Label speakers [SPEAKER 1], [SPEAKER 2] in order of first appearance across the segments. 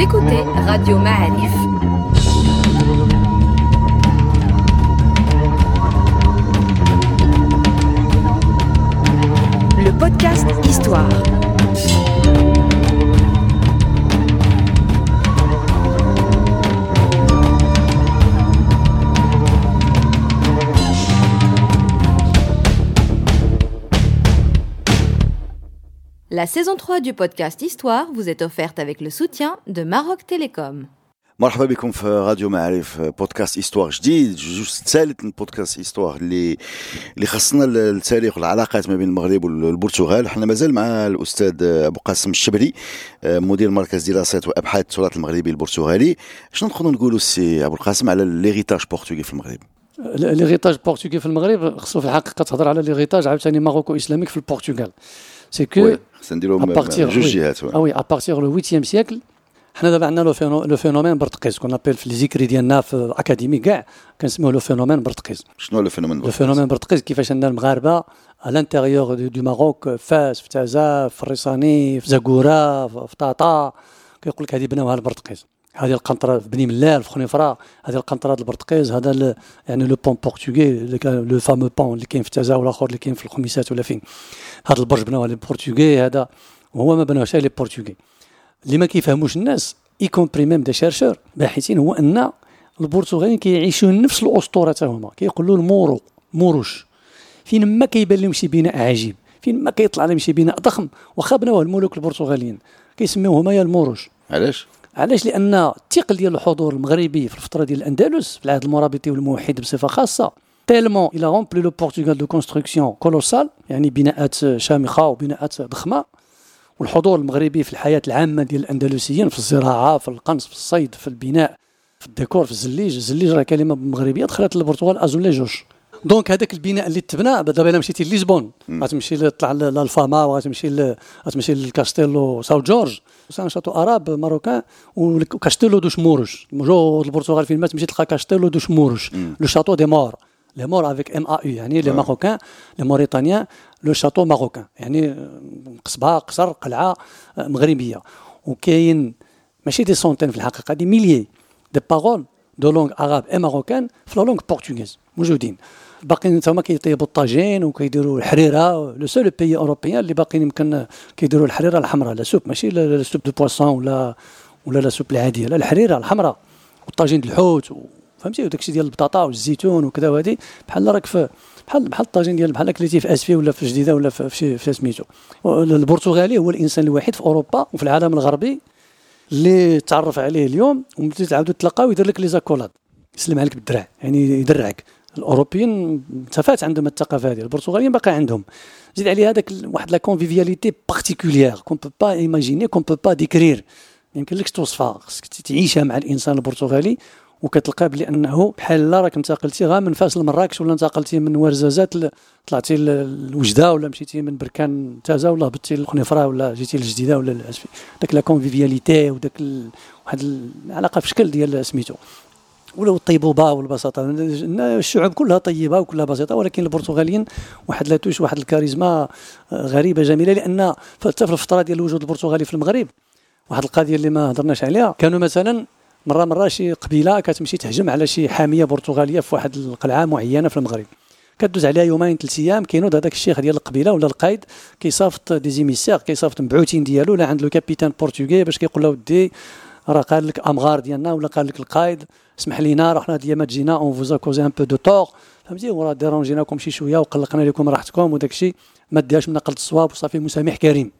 [SPEAKER 1] Écoutez Radio Ma'arif. La saison 3 du podcast Histoire vous est offerte avec le soutien de Maroc Télécom.
[SPEAKER 2] مرحبا بكم في راديو معارف podcast Histoire جديد جوج ثالث من podcast Histoire اللي اللي خصنا التاريخ والعلاقات ما بين المغرب والبرتغال حنا مازال مع الاستاذ ابو قاسم الشبري مدير مركز دراسات وابحاث التراث المغربي البرتغالي شنو نقدروا نقولوا سي ابو القاسم على ليغيتاج بورتوغي في المغرب
[SPEAKER 3] ليغيتاج بورتوغي في المغرب خصو في الحقيقة تهضر على l'héritage عاوتاني maroco-islamique في البرتغال سي كو
[SPEAKER 2] نديرو جوج جهات
[SPEAKER 3] وي ا بارتير لو 8 سيكل حنا دابا عندنا لو فينومين برتقيز كون ابيل في ليزيكري ديالنا في الاكاديمي كاع كنسميوه لو فينومين برتقيز
[SPEAKER 2] شنو لو فينومين
[SPEAKER 3] لو فينومين برتقيز كيفاش عندنا المغاربه à l'intérieur دو ماروك فاس في تازا في الريصاني في زاكورا في طاطا كيقول لك هذه بناوها البرتقيز هذه القنطرة بني ملال في خنيفره هذه القنطرة البرتقيز هذا يعني لو بون بورتوغي لو فامو بون اللي كاين في تازا والاخر اللي كاين في الخميسات ولا فين. هذا البرج بناوه les Portugais هذا وهو ما بناوش les Portugais اللي ما كيفهموش الناس y compris même des chercheurs باحثين هو أن البرتغاليين كيعيشوا نفس الأسطورة حتى هما. كيقولوا المورو موروش. فين ما كيبان لهم شي بناء عجيب فين ما كيطلع لهم شي بناء ضخم واخا بناوه الملوك البرتغاليين كيسميوه هما يا الموروش.
[SPEAKER 2] علاش؟
[SPEAKER 3] علاش؟ لأن الثقل ديال الحضور المغربي في الفترة ديال الأندلس في العهد المرابطي والموحد بصفة خاصة tellement il a rempli le Portugal de constructions colossales يعني بناءات شامخة وبناءات ضخمة. والحضور المغربي في الحياة العامة ديال الأندلسيين في الزراعة في القنص في الصيد في البناء في الديكور في الزليج. الزليج راه كلمة مغربية دخلت للبرتغال azulejos donc هذاك البناء اللي تبنى دابا الا مشيتي ل Lisbonne غتمشي تطلع ل Alfama وغتمشي غتمشي لل Castelo São Jorge c'est un château arabe marocain و Castelo dos Mouros. جو البرتغال فين ما تمشي تلقى Castelo dos Mouros le château des Maures. les Maures avec M A U يعني les Marocains les Mauritaniens le château marocain. يعني قصبة قصر قلعة مغربية. وكاين ماشي des centaines في الحقيقة des milliers de paroles de langue arabe et marocaine في la langue portugaise موجودين. باقيين هما كيطيبوا الطاجين وكيديروا الحريرة. le seul pays européen اللي باقيين يمكن كيديروا الحريرة الحمراء. la soupe ماشي la soupe de poisson ولا ولا la soupe العادية. لا الحريرة الحمراء والطاجين الحوت فهمتي؟ وداك الشيء ديال البطاطا والزيتون وكذا وهذه بحال راك في بحال بحال الطاجين ديال بحال كليتي في آسفي ولا في جديدة ولا في في, في سميتو. البرتغالي هو الإنسان الوحيد في أوروبا وفي العالم الغربي اللي تعرف عليه اليوم وملي تعاودوا تلاقاو يدير لك les accolades. يسلم عليك بالدراع يعني يدرعك. الأوروبيين تفات عندهم الثقافة هذه البرتغاليين باقي عندهم. زيد عليها هذاك واحد la convivialité particulière qu'on peut pas imaginer qu'on peut pas décrire ما يمكنلكش توصفها خصك تعيشها مع الإنسان البرتغالي. وكتلقى بلي انه بحال لا راك انتقلتي غا من فاس لمراكش ولا انتقلتي من ورزازات طلعتي لوجدة ولا مشيتي من بركان تازا ولا هبطتي للخنيفرة ولا جيتي للجديدة ولا داك la convivialité وداك واحد العلاقه في شكل ديال سميتو. ولا الطيبوبه والبساطة. الشعوب كلها طيبة وكلها بسيطة ولكن البرتغاليين واحد la touche واحد الكاريزما غريبة جميلة لأن حتى في الفترة ديال الوجود البرتغالي في المغرب واحد القضية اللي ما هضرناش عليها كانوا مثلا مرة مرة شي قبيلة كتمشي تهجم على شي حامية برتغالية في واحد القلعة معينة في المغرب. كدوز عليها يومين ثلاث أيام كينوض هذاك الشيخ ديال القبيلة ولا القائد كيصافط des émissaires كيصافط مبعوثين ديالو لا عند le capitaine portugais باش كيقول له ودي راه قال لك أمغار ديالنا ولا قال لك القائد اسمح لينا راه حنا هاد الايامات جينا on vous a causé un peu de tort فهمتي؟ وراه dérangé ناكم شي شوية وقلقنا لكم راحتكم وداك الشيء ما ديهاش من قلة الصواب وصافي مسامح كريم.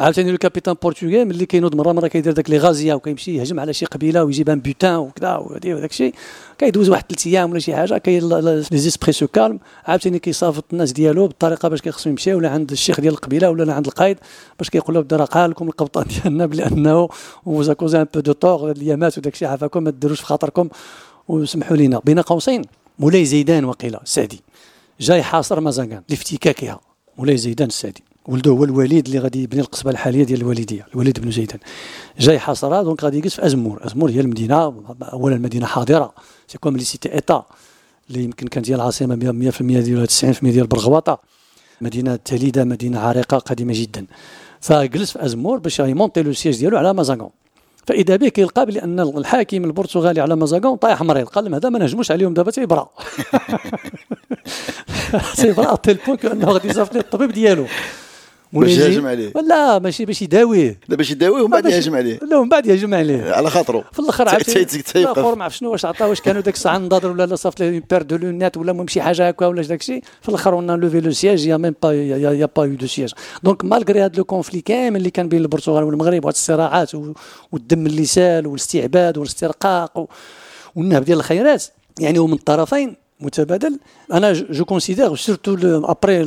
[SPEAKER 3] عاوتاني le capitaine portugais ملي كينوض مرة مرة كيدير داك les razzias وكيمشي يهجم على شي قبيلة ويجيب un butin وكذا وداك الشيء كيدوز واحد ثلاث أيام ولا شي حاجة كاين les esprits se calment عاوتاني كيصافط الناس ديالو بالطريقة باش كيخصو يمشي ولا عند الشيخ ديال القبيلة ولا عند القائد باش كيقول له راه قال لكم القبطان ديالنا بلي أنه vous a causé un peu de tort هاد الايامات وداك الشيء عافاكم ما ديروش في خاطركم وسمحوا لينا. بين قوسين مولاي زيدان وقيله السعدي جاي حاصر مازاغان لإفتكاكها مولاي زيدان السعدي ولده هو الوليد اللي غادي يبني القصبة الحالية ديال الوالدية الوليد بن زيدان جاي حاصرها donc غادي يجلس في أزمور. أزمور هي المدينة أولا مدينه حاضرة c'est comme les cités-États اللي يمكن كانت هي العاصمه 100% ديال 90% ديال برغواطه مدينة تليده مدينة عريقة قديمة جدا. فجلس في أزمور باش ي monter le siège ديالو على مازاغون. فإذا به كيلقى بان الحاكم البرتغالي على مزاغون طايح مريض. قال لهم هذا ما نهجموش عليهم دابا تيبرا. تيبرا à tel point أنه غادي يصيفط الطبيب ديالو.
[SPEAKER 2] باش يهاجم عليه.
[SPEAKER 3] لا ماشي باش يداويه.
[SPEAKER 2] لا باش يداويه ومن بعد يهاجم عليه.
[SPEAKER 3] لا ومن بعد يهاجم عليه.
[SPEAKER 2] على خاطره
[SPEAKER 3] في الآخر عرفتي؟
[SPEAKER 2] تيوقف
[SPEAKER 3] ما عرف شنو؟ واش عطاه واش كانوا داك الساعة نضاضر ولا لا صافط ليه paire de lunettes ولا المهم شي حاجة هكا ولا داك الشيء. في الآخر on levait le siège y a même pas y a pas eu de siège donc malgré هذا le conflit كامل اللي كان بين البرتغال والمغرب وهاد الصراعات والدم اللي سال والاستعباد والاسترقاق والنهب ديال الخيرات يعني ومن الطرفين متبادل. أنا je considère surtout après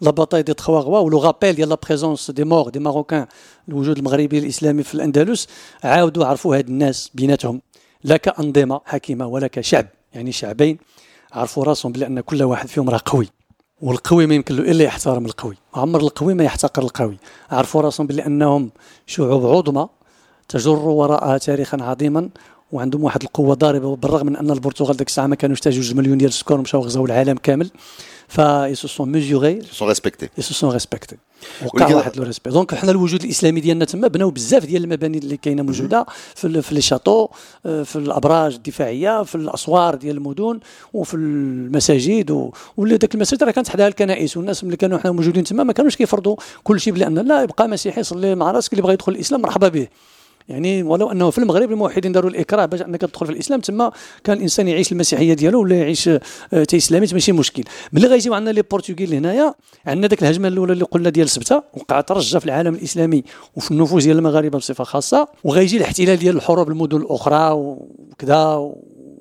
[SPEAKER 3] la bataille des Trois Rois و le rappel ديال la présence des Maures des Marocains الوجود المغربي الاسلامي في الاندلس عاودوا عرفوا هاد الناس بيناتهم. لا كأنظمة حكيمه ولا كشعب. يعني شعبين عرفوا راسهم بأن كل واحد فيهم راه قوي. والقوي ما يمكن له إلا يحترم القوي. عمر القوي ما يحتقر القوي. عرفوا راسهم بأنهم شعوب عظمى تجر وراءها تاريخا عظيما وعندهم واحد القوة ضاربة بالرغم من أن البرتغال ديك الساعة ما كانوش حتى جوج مليون ديال السكان ومشاو غزاو العالم كامل. ف se sont mesurés
[SPEAKER 2] sont respectés
[SPEAKER 3] se sont respectés وقع واحد le respect donc حنا الوجود الإسلامي ديالنا تما بناو بزاف ديال المباني اللي كاينة موجودة في في les châteaux في الأبراج الدفاعية في الأسوار ديال المدن وفي المساجد ولا داك المساجد راه كانت حداها الكنائس والناس اللي كانوا حنا موجودين تما ما كانوش كيفرضوا كل شيء بان لا يبقى مسيحي يصلي مع راسك اللي بغى يدخل الإسلام مرحبا به. يعني ولو أنه في المغرب الموحدين داروا الإكراه باش أنك تدخل في الإسلام تما كان الإنسان يعيش المسيحية ديالو ولا يعيش آه، تيسلاميت ماشي مشكل. ملي غيجيو عندنا لي بورتوغيل هنايا عندنا ديك الهجمة الأولى اللي قلنا ديال سبتة وقعت رجه في العالم الإسلامي وفي النفوس ديال المغاربة بصفة خاصة وغيجي الاحتلال ديال الحروب المدن الأخرى وكذا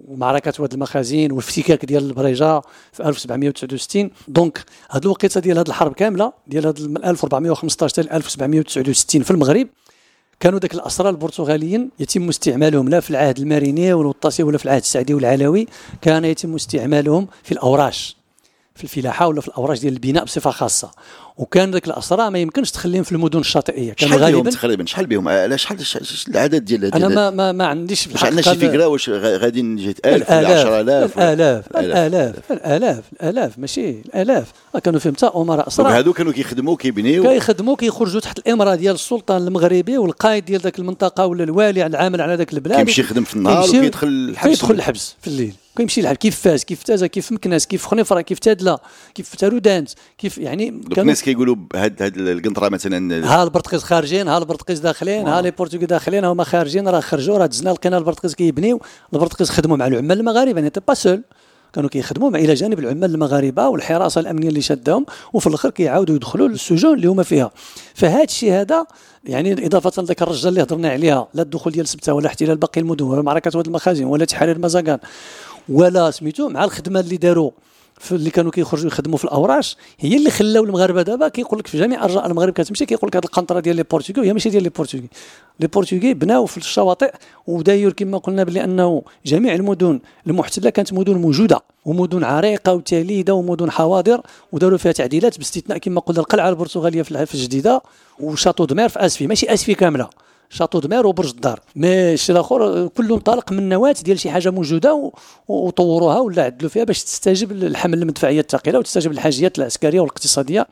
[SPEAKER 3] ومعركة واد المخازن والافتكاك ديال البريجة في 1769 donc هاد الوقيتة ديال هاد الحرب كاملة ديال هاد من 1415 حتى 1769 في المغرب كانوا ذاك الاسرى البرتغاليين يتم استعمالهم لا في العهد الماريني والوطاسي ولا في العهد السعدي والعلوي كان يتم استعمالهم في الأوراش في الفلاحة ولا في الأوراش ديال البناء بصفة خاصة. وكان ذاك الاسرى ما يمكنش تخليهم في المدن الشاطئية
[SPEAKER 2] كانوا غالبا تقريبا؟ شحال بهم على شحال العدد ديال
[SPEAKER 3] أنا ما ما, ما عنديش
[SPEAKER 2] في عندنا شي فكرة واش غادي نجي 1000
[SPEAKER 3] 10000 الآلاف الآلاف الآلاف الآلاف ماشي الآلاف. كانوا فيهم حتى أمراء
[SPEAKER 2] اسرى هادو كانوا كيخدموا كيبنيو
[SPEAKER 3] كيخدموا كيخرجوا تحت الإمرة ديال السلطان المغربي والقائد ديال ذاك المنطقة ولا الوالي العامل على ذاك البلاد.
[SPEAKER 2] كيمشي يخدم في النهار وكيدخل الحبس
[SPEAKER 3] كيدخل الحبس في الليل. كيمشي لحال كيف فاس كيف تازا كيف مكناس كيف خنيفره كيف تادله كيف تارودانت كيف يعني
[SPEAKER 2] كانوا كيقولوا هاد هاد القنطرة مثلا
[SPEAKER 3] ها البرتقيز خارجين ها البرتقيز داخلين ها les Portugais داخلين هما خارجين راه خرجوا راه دزنا لقينا البرتقيز كيبنيو البرتقيز خدموا مع العمال المغاربة يعني pas seul كانوا كيخدموا مع إلى جانب العمال المغاربة والحراسة الأمنية اللي شادهم وفي الآخر كيعاودوا يدخلوا للسجون اللي هما فيها. فهذا الشيء هذا يعني إضافة لذاك الرجال اللي هضرنا عليها لا الدخول ديال سبتة ولا احتلال باقي المدن ولا معركة واد المخازن ولا تحرير مزاقان ولا سميتو مع الخدمة اللي داروا. اللي كانوا كيخرجوا يخدموا في الأوراش هي اللي خلاو المغاربة دابا كيقول لك في جميع أرجاء المغرب كتمشي كيقول لك هذه القنطرة ديال les Portugais هي ماشي ديال les Portugais. لي بورتوغي بناو في الشواطئ وداير كما قلنا بلي أنه جميع المدن المحتلة كانت مدن موجودة ومدن عريقة وتليدة ومدن حواضر وداروا فيها تعديلات باستثناء كما قلنا القلعة البرتغالية في الجديدة وشاطو دمير في آسفي. ماشي آسفي كاملة. شاطو دمير وبرج الدار. مي الشيء الآخر كله انطلق من نواة ديال شي حاجة موجودة وطوروها ولا عدلوا فيها باش تستجيب للحمل المدفعية الثقيلة وتستجيب للحاجيات العسكرية والاقتصادية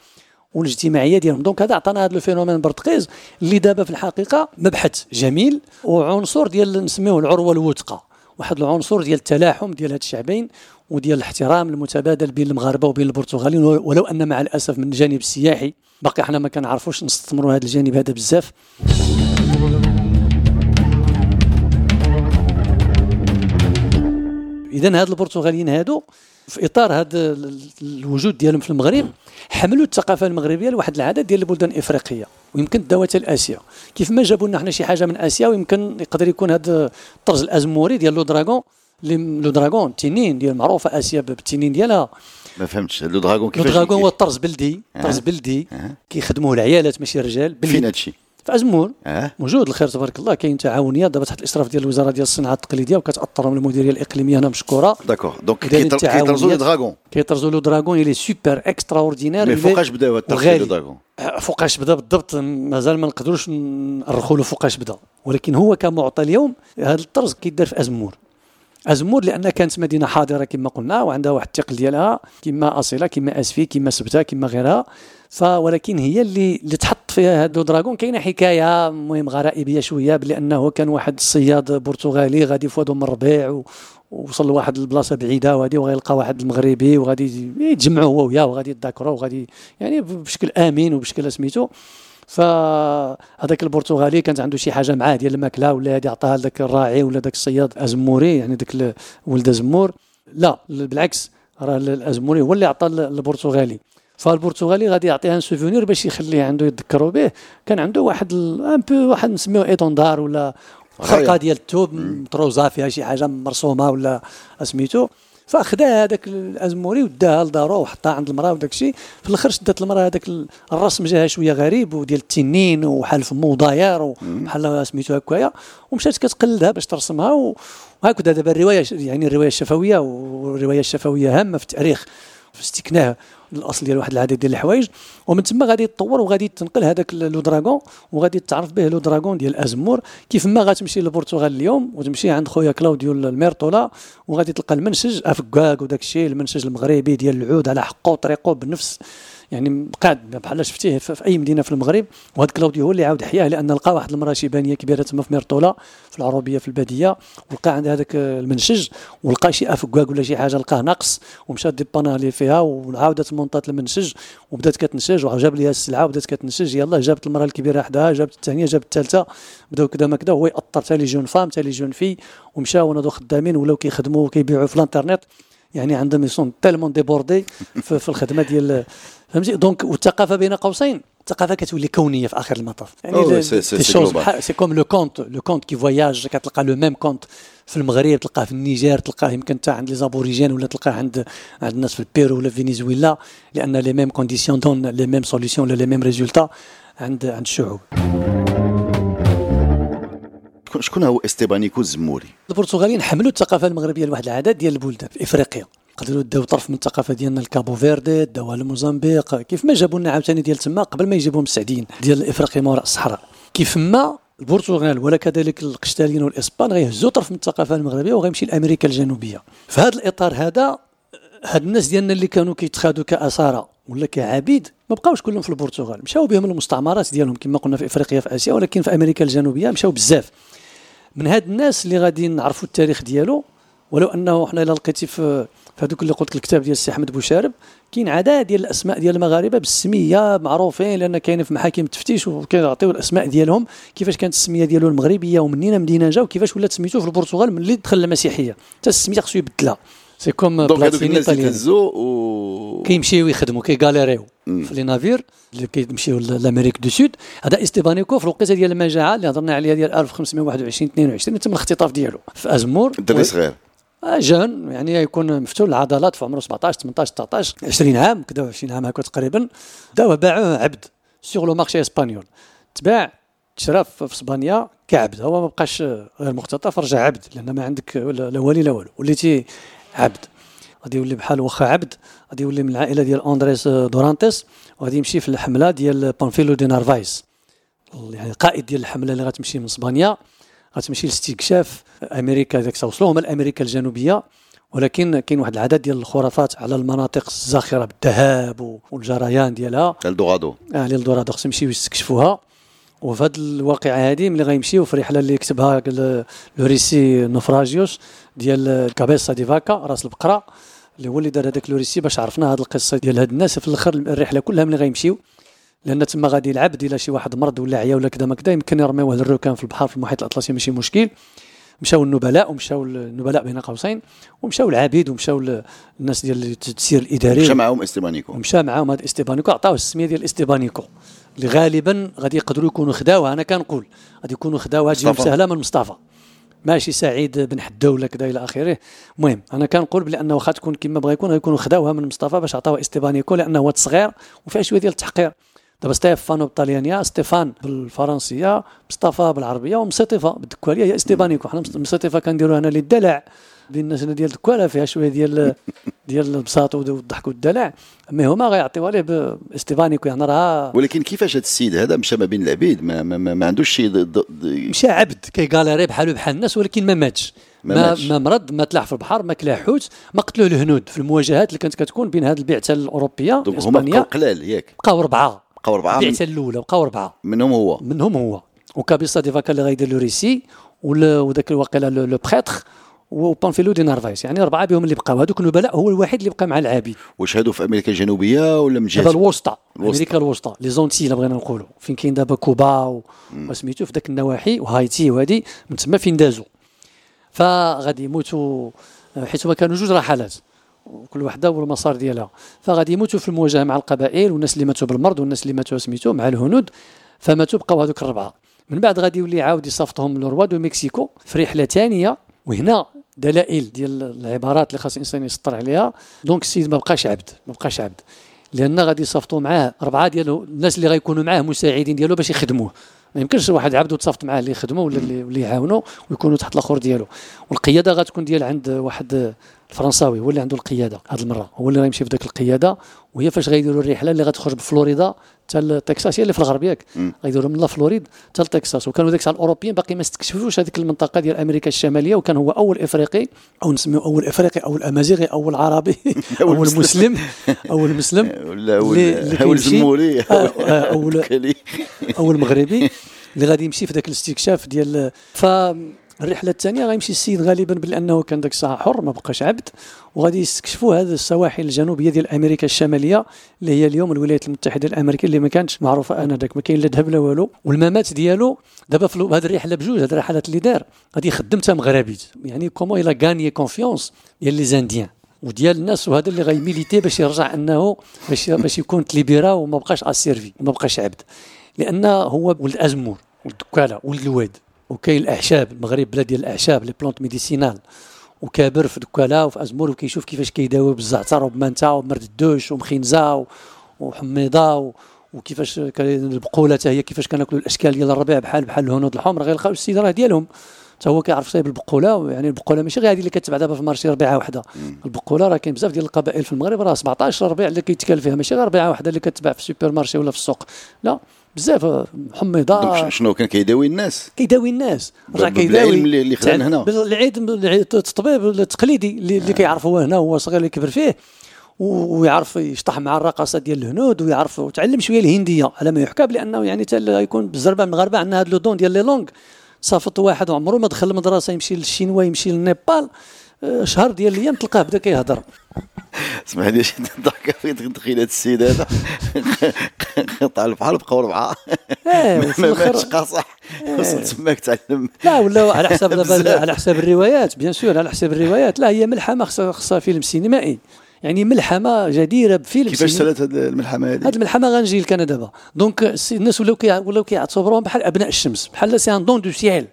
[SPEAKER 3] والاجتماعية ديالهم. donc هذا عطانا هذا ال phénomène برتقيز اللي دابا في الحقيقة مبحث جميل وعنصر ديال نسميوه العروة الوثقة. واحد العنصر ديال التلاحم ديال هاد الشعبين وديال الاحترام المتبادل بين المغاربة وبين البرتغاليين. ولو أن مع الأسف من الجانب السياحي باقي حنا ما كنعرفوش نستثمروا هذا الجانب هذا بزاف. إذا هاد البرتغاليين هادو في إطار هذا الوجود ديالهم في المغرب حملوا الثقافة المغربية لواحد العدد ديال البلدان الإفريقية ويمكن داوها لآسيا كيف ما جابوا لنا حنا شي حاجة من آسيا ويمكن يقدر يكون هذا الطرز الأزموري ديال le dragon le dragon التنين ديال معروفة آسيا بالتنين ديالها.
[SPEAKER 2] ما فهمتش. le dragon
[SPEAKER 3] كيفاش le dragon هو الطرز بلدي طرز بلدي كيخدموه العيالات ماشي الرجال
[SPEAKER 2] فين هادشي؟
[SPEAKER 3] في ازمور أه؟ موجود الخير تبارك الله كاين تعاونيات. دابا تحت الاشراف ديال الوزارة ديال الصناعة التقليدية وكتأطرهم المديرية الإقليمية هنا مشكورة.
[SPEAKER 2] d'accord donc كيطرزوا le dragon
[SPEAKER 3] كيطرزوا le dragon il est super extraordinaire
[SPEAKER 2] mais فوقاش بدا هو الطرز du dragon
[SPEAKER 3] فوقاش بدا بالضبط مازال ما نقدروش نرخوا له فوقاش بدا. ولكن هو كمعطى اليوم هذا الطرز كيدار في أزمور. أزمور لأن كانت مدينة حاضرة كما قلنا وعندها واحد الثقل ديالها كما اصيله كما أسفي كما سبتة كما غيرها. فولكن هي اللي اللي فيها هادو دراغون. كاينة حكاية المهم غرائبية شوية بلي انه كان واحد الصياد برتغالي غادي في من الربيع ووصل لواحد البلاصة بعيدة وغادي وغيلقى واحد المغربي وغادي يتجمعوا هو وياه وغادي يتذاكروا وغادي يعني بشكل امين وبشكل سميتو. فهذاك البرتغالي كانت عنده شي حاجة معاه ديال الماكلة ولا هذه عطاها لذاك الراعي ولا ذاك الصياد أزموري يعني ذاك ولد زمور لا بالعكس راه الأزموري هو اللي عطى البرتغالي. فالبرتغالي غادي يعطيها souvenir باش يخليه عنده يتذكروا به. كان عنده واحد un bout واحد نسميوه étendard ولا خرقة ديال الثوب مطروزة فيها شي حاجة مرسومة ولا سميتو فأخذها هذاك الأزموري وداها لدارو وحطها عند المرأة وداك الشيء في الآخر شدت المرأة هذاك الرسم جاها شوية غريب وديال التنين وحال فمو داير وبحال سميتو هكايا. ومشات كتقلدها باش ترسمها وهكذا. دابا الرواية يعني الرواية الشفوية والرواية الشفوية هامة في التاريخ. في استكناه الاصل ديال واحد العدد ديال الحوايج. ومن تما غادي تطور وغادي تنقل هذاك le dragon وغادي تعرف به le dragon ديال أزمور. كيف ما غتمشي للبرتغال اليوم وتمشي عند خويا كلاوديو الميرتولا وغادي تلقى المنسج أفكاك وداك الشيء المنسج المغربي ديال العود على حقه وطريقه بنفس يعني قاعد بحال شفتيه في أي مدينة في المغرب وهذا كلاوديو هو اللي عاود حياه لأن لقى واحد المراه شيبانيه كبيرة تما في ميرتولا في العروبية في البادية ولقى عند هذاك المنشج ولقى شي افكواك ولا شي حاجة لقاه ناقص ومشى ديبانا لي فيها وعاودت مونطات المنسج وبدات كتنسج وجاب ليها السلعة وبدات كتنسج يلاه جابت المرأة الكبيرة حداها جابت الثانية جابت الثالثة بداو كذا ما كذا هو يأطر حتى les jeunes femmes حتى les jeunes filles ومشاو ناضوا خدامين ولاو كيخدموا وكيبيعوا في الانترنت. يعني عندهم ils sont tellement débordés في الخدمة ديال فهمتي؟ donc والثقافة بين قوسين. الثقافة كتولي كونية في آخر المطاف.
[SPEAKER 2] يعني c'est c'est
[SPEAKER 3] comme le conte le conte qui voyage كتلقى le même conte في المغرب تلقاه في النيجر تلقاه يمكن حتى عند les aborigènes ولا تلقاه عند عند الناس في البيرو ولا فينيزويلا لأن les mêmes conditions donnent les mêmes solutions ولا les mêmes résultats عند عند الشعوب
[SPEAKER 2] شكون هو استيبانيكو الزموري
[SPEAKER 3] البرتغاليين حملوا الثقافة المغربية لواحد العدد ديال البلدان في إفريقيا. قدروا داو طرف من الثقافة ديالنا الكابو فيردي داوها لموزمبيق كيف ما جابوا لنا عاوتاني ديال تما قبل ما يجيبوهم السعديين ديال افريقيا ما وراء الصحراء. كيف ما البرتغال ولا كذلك القشتاليين والإسبان غيهزوا طرف من الثقافة المغربية وغيمشي لأمريكا الجنوبية. في هذا الإطار هذا هاد الناس ديالنا اللي كانوا كيتخادوا كأسارى ولا كعبيد ما بقاوش كلهم في البرتغال. مشاو بهم المستعمرات ديالهم كما قلنا في إفريقيا في آسيا ولكن في أمريكا الجنوبية مشاو بزاف. من هاد الناس اللي غادي نعرفوا التاريخ ديالو ولو أنه حنا إلا لقيتي في هذوك اللي قلت الكتاب ديال السي أحمد بوشارب كاين عدد ديال الأسماء ديال المغاربة بالسمية معروفين لأن كاين في محاكم التفتيش وكيعطيو الأسماء ديالهم كيفاش كانت السمية ديالو المغربية ومنين مدينة جا وكيفاش ولات سميتو في البرتغال ملي دخل المسيحية. حتى السمية خصو يبدلها. c'est
[SPEAKER 2] comme Platini و
[SPEAKER 3] كيمشيو يخدموا كيغاليريو في les navires اللي كيمشيو l'Amérique du Sud. هذا إستيبانيكو في الوقيتة ديال المجاعة اللي هضرنا عليها ديال 1521 22 تم الاختطاف ديالو. في أزمور.
[SPEAKER 2] دري صغير.
[SPEAKER 3] آه، jeune يعني يكون مفتول العضلات في عمره 17 18 19 20 عام كذا 20 عام هكا تقريبا. داوه باعوه عبد sur le marché espagnol تباع تشرى في إسبانيا كعبد. هو ما بقاش غير مختطف رجع عبد لأن ما عندك لا والي لا والو. وليتي عبد. غادي يولي بحال واخا عبد غادي يولي من العائلة ديال أندريس دورانتيس وغادي يمشي في الحملة ديال بانفيلو دي نارفايس يعني القائد ديال الحملة اللي غتمشي من إسبانيا. غتمشي لاستكشاف أمريكا ذاك توصلوا هما لامريكا الجنوبية ولكن كاين واحد العدد ديال الخرافات على المناطق الزاخرة بالذهب والجريان ديالها.
[SPEAKER 2] إلدورادو.
[SPEAKER 3] آه الدورادو خصهم يمشيو يستكشفوها. وفي هذه الواقعة هذه ملي غيمشيو في الرحلة اللي كتبها le récit Naufragios ديال كابيسا دي فاكا راس البقرة اللي هو اللي دار هذاك le récit باش عرفنا هذه القصة ديال هاد الناس في الآخر الرحلة كلها ملي غيمشيو. لأن تما غادي العبد إلى شي واحد مرض ولا عيا ولا كذا ما كذا يمكن يرميوه للركام في البحر في المحيط الأطلسي ماشي مشكل. مشاو النبلاء ومشاو النبلاء بين قوسين ومشاو العبيد ومشاو الناس ديال التسيير الإداري.
[SPEAKER 2] مشى معاهم إستيبانيكو.
[SPEAKER 3] ومشى معاهم هذا إستيبانيكو عطاوه السمية ديال إستيبانيكو اللي غالبا غادي يقدروا يكونوا خداوها أنا كنقول غادي يكونوا خداوها تجيهم سهلة من مصطفى. ماشي سعيد بن حدو ولا كذا إلى آخره. المهم أنا كنقول بلي انه واخا تكون كما بغا يكون غيكونوا خداوها من مصطفى باش عطاوها إستيبانيكو لأنه هو صغير وفيها شوية ديال التحقير. دابا ستيفانو بالطليانيه ستيفان بالفرنسية مصطفى بالعربية ومسيطفه بالدكوالية. هي استيبانيكو حنا مسيطفه كنديروا هنا للدلع. بين الناس ديال الدكوالة فيها شوية ديال ديال البساط والضحك والدلع. mais هما غيعطيوها ليه باستيفانيكو يعني راه
[SPEAKER 2] ولكن كيفاش هذا السيد هذا مشى ما بين العبيد؟ ما, ما, ما, ما عندوش شي
[SPEAKER 3] مشى عبد كي galérer بحالو بحال الناس ولكن ما ماتش. ما, ما مرض ما تلاح في البحر ما كلا حوت ما قتلوه الهنود في المواجهات اللي كانت كتكون بين هذه البعثة الأوروبية
[SPEAKER 2] هما بقاو قلال ياك
[SPEAKER 3] بقاو اربعه
[SPEAKER 2] بقاو أربعة.
[SPEAKER 3] البعثه الأولى بقاو أربعة.
[SPEAKER 2] منهم هو.
[SPEAKER 3] منهم هو. وكابيسا دي فاكا اللي غيدير le récit وذاك الواقيلا le prêtre وبانفيلو دي نارفايس. يعني أربعة بهم اللي بقاو. هذوك النبلاء هو الوحيد اللي بقى مع العابد
[SPEAKER 2] واش هادو في أمريكا الجنوبية ولا من جهة؟
[SPEAKER 3] الوسطى. أمريكا الوسطى. les Antilles الا بغينا نقولوا فين كاين دابا كوبا وسميتو في ذاك النواحي وهايتي وهادي. من تما فين دازوا فغادي يموتوا حيت هما كانوا جوج رحلات. وكل وحده والمسار ديالها. فغادي يموتوا في المواجهة مع القبائل والناس اللي ماتوا بالمرض والناس اللي ماتوا سميتو مع الهنود فماتوا بقاو هذوك الربعة. من بعد غادي يولي عاود يصيفطهم le roi de Mexico في رحلة ثانية وهنا دلائل ديال العبارات اللي خاص الإنسان يسطر عليها. donc السيد ما بقاش عبد ما بقاش عبد. لأن غادي يصيفطوا معاه اربعه ديالو الناس اللي غيكونوا معاه مساعدين ديالو باش يخدموه. ما يمكنش واحد عبد وتصافط معاه اللي يخدموا ولا اللي, اللي يعاونوا ويكونوا تحت الأمر ديالو. والقيادة غتكون ديال عند واحد الفرنساوي هو اللي عنده القيادة هذه المرة. هو اللي غيمشي في ذاك القيادة. وهي فاش غيديروا الرحلة اللي غتخرج بفلوريدا حتى تكساس هي اللي في الغرب ياك. غيديروا من la Floride حتى لتكساس وكانوا ذاك الساعة الأوروبيين باقي ما استكشفوش هذيك المنطقة ديال أمريكا الشمالية وكان هو أول إفريقي أو نسميو أول إفريقي أول أمازيغي أول عربي
[SPEAKER 2] أول
[SPEAKER 3] أول مسلم. أول مسلم.
[SPEAKER 2] اول
[SPEAKER 3] كيمشي-
[SPEAKER 2] زموري
[SPEAKER 3] آه، آه،. اول مغربي. اللي غادي يمشي في ذاك الاستكشاف ديال فالرحله الثانية غيمشي السيد غالبا بأنه كان ذاك الساعة حر ما بقاش عبد. وغادي يستكشفوا هذه السواحل الجنوبية ديال أمريكا الشمالية اللي هي اليوم الولايات المتحدة الأمريكية اللي ما كانتش معروفة آنذاك ما كاين لا ذهب لا والو. والممات ديالو دابا في هذه الرحلة بجوج هذه الرحلات اللي دار غادي يخدم حتى مغربي. يعني comment il a gagné confiance ديال les Indiens وديال الناس وهذا اللي غي militer باش يرجع أنه باش باش يكون ت libéra وما بقاش asservi وما بقاش عبد. لأن هو ولد أزمور ولد الدكاله ولد الواد. وكاين الأعشاب المغرب بلاد ديال الأعشاب les plantes médicinales. وكابر في دكاله وفي أزمور وكيشوف كيفاش كيداوي بالزعتر وبمانتا ومردددوش ومخينزه وحميضة وكيفاش البقولة حتى هي كيفاش كناكلوا الأشكال ديال الربيع بحال بحال الهنود الحمر غيلقاو السيد راه ديالهم. حتى هو كيعرف صايب البقولة يعني البقولة ماشي غير هذه اللي كتباع دابا في مارشي ربيعة واحدة البقولة راه كاين بزاف ديال القبائل في المغرب راه 17 ربيع اللي كيتكال فيها. ماشي غير ربيعة واحدة اللي كتباع في السوبر مارشي ولا في السوق. لا. بزاف آه، حميضه
[SPEAKER 2] شنو كان كيداوي الناس.
[SPEAKER 3] كيداوي الناس. رجع كيداوي
[SPEAKER 2] اللي- خدان
[SPEAKER 3] تاع-
[SPEAKER 2] هنا.
[SPEAKER 3] العيد- الطبيب التقليدي اللي, اللي كيعرف هو هنا هو صغير اللي كبر فيه ويعرف يشطح مع الرقصه ديال الهنود ويعرف وتعلم شوية الهندية على ما يحكى بانه يعني حتى غيكون بالزربه من المغاربه عندنا هذا le don ديال les langues. صافط واحد عمره ما دخل المدرسة يمشي للشينوا يمشي للنيبال. آه، شهر ديال الأيام تلقاه بدا كيهضر.
[SPEAKER 2] اسمح لي شي ضحكه في دخيلات السيد هذا. طلع البحر بقاو أربعة.
[SPEAKER 3] إيه،
[SPEAKER 2] ما ماتش قاصح. وصلت تماك تعلم
[SPEAKER 3] لا ولا على حساب. على حساب الروايات bien sûr على حساب الروايات. لا هي ملحمة خصها خصها فيلم سينمائي يعني ملحمة جديرة بفيلم
[SPEAKER 2] كيفاش. سالت هذه الملحمة هذه
[SPEAKER 3] هاد الملحمة غنجي لك أنا دابا. donc الناس ولاو كي ولاو كيعتبروهم بحال أبناء الشمس بحال c'est un don de ciel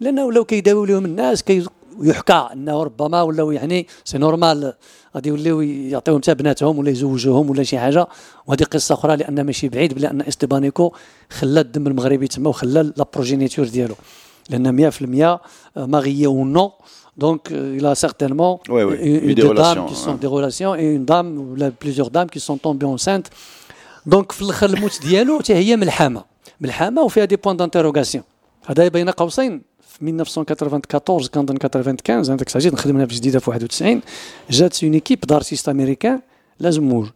[SPEAKER 3] لأن ولاو كيداويو لهم الناس كي يحكى أنه ربما ولاو يعني c'est normal غادي يوليو يعطيهم حتى بناتهم ولا يزوجوهم ولا شي حاجة. وهذه قصة أخرى لأن ماشي بعيد بلي أن استبانيكو خلى الدم المغربي تما وخلى la progéniture ديالو. لأن 100% marié ou non Donc, euh, il a certainement
[SPEAKER 2] Oui, oui,
[SPEAKER 3] une,
[SPEAKER 2] des
[SPEAKER 3] dames qui sont des relations et une dame ou plusieurs dames qui sont tombées enceintes. donc في الآخر الموت ديالو حتى هي ملحمة. ملحمة وفيها des points d'interrogation هذا بين قوسين. في 1994 كنظن 95 هذاك الساعة جيت نخدم في جديدة في 91 جات une équipe d'artistes américains لازم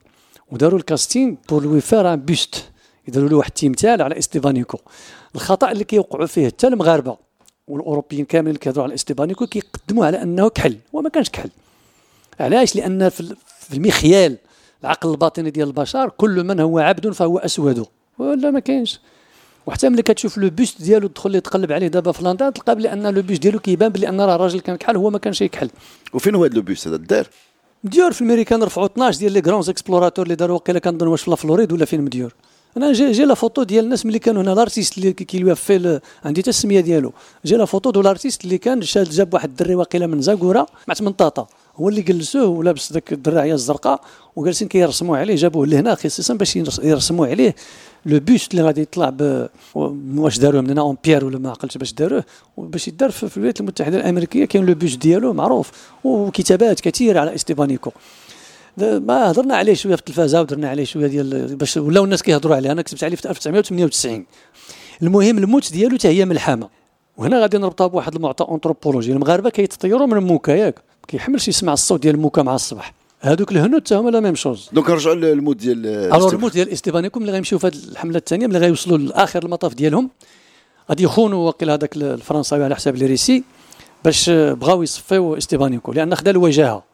[SPEAKER 3] وداروا ال casting pour lui faire un buste يديروا له واحد التمثال على استيفانيكو الخطأ اللي كيوقعوا فيه حتى المغاربة والأوروبيين كاملين اللي كيهضروا على استيفانيكو كيقدموه على أنه كحل وما كانش كحل. علاش؟ لأن في المخيال العقل الباطني ديال البشر كل من هو عبد فهو أسود. ولا ما كاينش. وحتى ملي كتشوف le buste ديالو تدخل تقلب عليه دابا في لندن تلقى بلي أن le buste ديالو كيبان بلي أن راه راجل كان كحل هو ما كانش يكحل.
[SPEAKER 2] وفين هو هذا le buste هذا؟ الدار.
[SPEAKER 3] mais d'ailleurs في الميريكان رفعوا 12 ديال les grands explorateurs اللي داروا وقيلا كنظن واش في Floride ولا فين mais d'ailleurs أنا j'ai, j'ai la photo ديال الناس ملي كانوا هنا l'artiste اللي qui lui fait عندي حتى السمية ديالو. j'ai la photo de l'artiste اللي كان شاد جاب واحد الدري واقيلا من زاكورا مع من طاطا هو اللي جلسوه ولابس ذاك الدراعية الزرقاء وجالسين كيرسموا عليه جابوه لهنا خصيصا باش يرس- يرسموا عليه. le buste اللي غادي يطلع ب واش داروه من هنا en pierre ولا ما عقلتش باش داروه باش يدار في الولايات المتحدة الأمريكية كاين le buste ديالو معروف وكتابات كثيرة على استيفانيكو ما هضرنا عليه شوية في التلفازة ودرنا عليه شوية ديال باش ولاو الناس كيهضروا عليه. أنا كتبت عليه في 1998 المهم الموت ديالو حتى هي ملحمة. وهنا غادي نربطها بواحد المعطى انثروبولوجي المغاربة كيتطيروا من الموكا ياك كيحملش يسمع الصوت ديال الموكا مع الصباح. هذوك الهنود حتى هما la même chose.
[SPEAKER 2] donc نرجعوا للموت ديال
[SPEAKER 3] الوغ الموت ديال استيبانيكوم اللي غيمشيو في هذه الحملة الثانية ملي غيوصلوا لآخر المطاف ديالهم. غادي يخونوا وقيل هذاك الفرنساوي على حساب ال récit باش بغاو يصفيو استيبانيكو لأن خدا الوجاهة.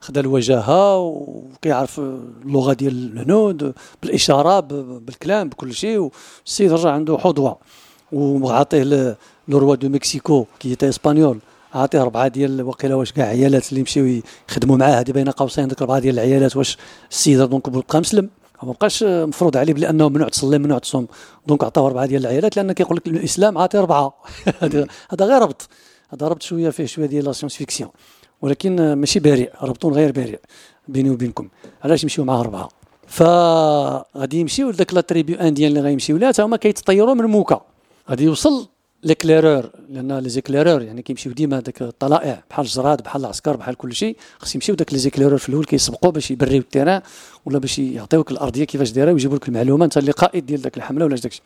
[SPEAKER 3] خدا الوجاهة وكيعرف اللغة ديال الهنود بالإشارة بالكلام بكل شيء والسيد رجع عنده حظوه وعطيه le roi de Mexico qui est espagnol. عطيه اربعه ديال وقيله واش كاع عيالات اللي مشاو يخدموا معاه هذه بين قوسين ديك اربعه ديال العيالات واش السيد donc بقى مسلم. ما بقاش مفروض عليه بانه ممنوع تصلي ممنوع تصوم. donc عطاه اربعه ديال العيالات لأن كيقول لك الإسلام عاطي اربعه هذا غير ربط. هذا ربط شوية فيه شوية ديال la science-fiction ولكن ماشي بريء ربطون غير بريء بيني وبينكم. علاش يمشيو معاه اربعه فغادي يمشيو لذاك la tribu indienne اللي غيمشيو لها هما كيتطيروا من موكا. غادي يوصل les éclaireurs لأن les éclaireurs يعني كيمشيو ديما داك الطلائع بحال الجراد بحال العسكر بحال كل شيء. خص يمشيو داك les éclaireurs في الأول كيسبقوا باش يبريو ال terrain ولا باش يعطيوك الأرضية كيفاش دايرة ويجيبوا لك المعلومة. أنت اللي قائد ديال داك الحملة ولا داك الشيء.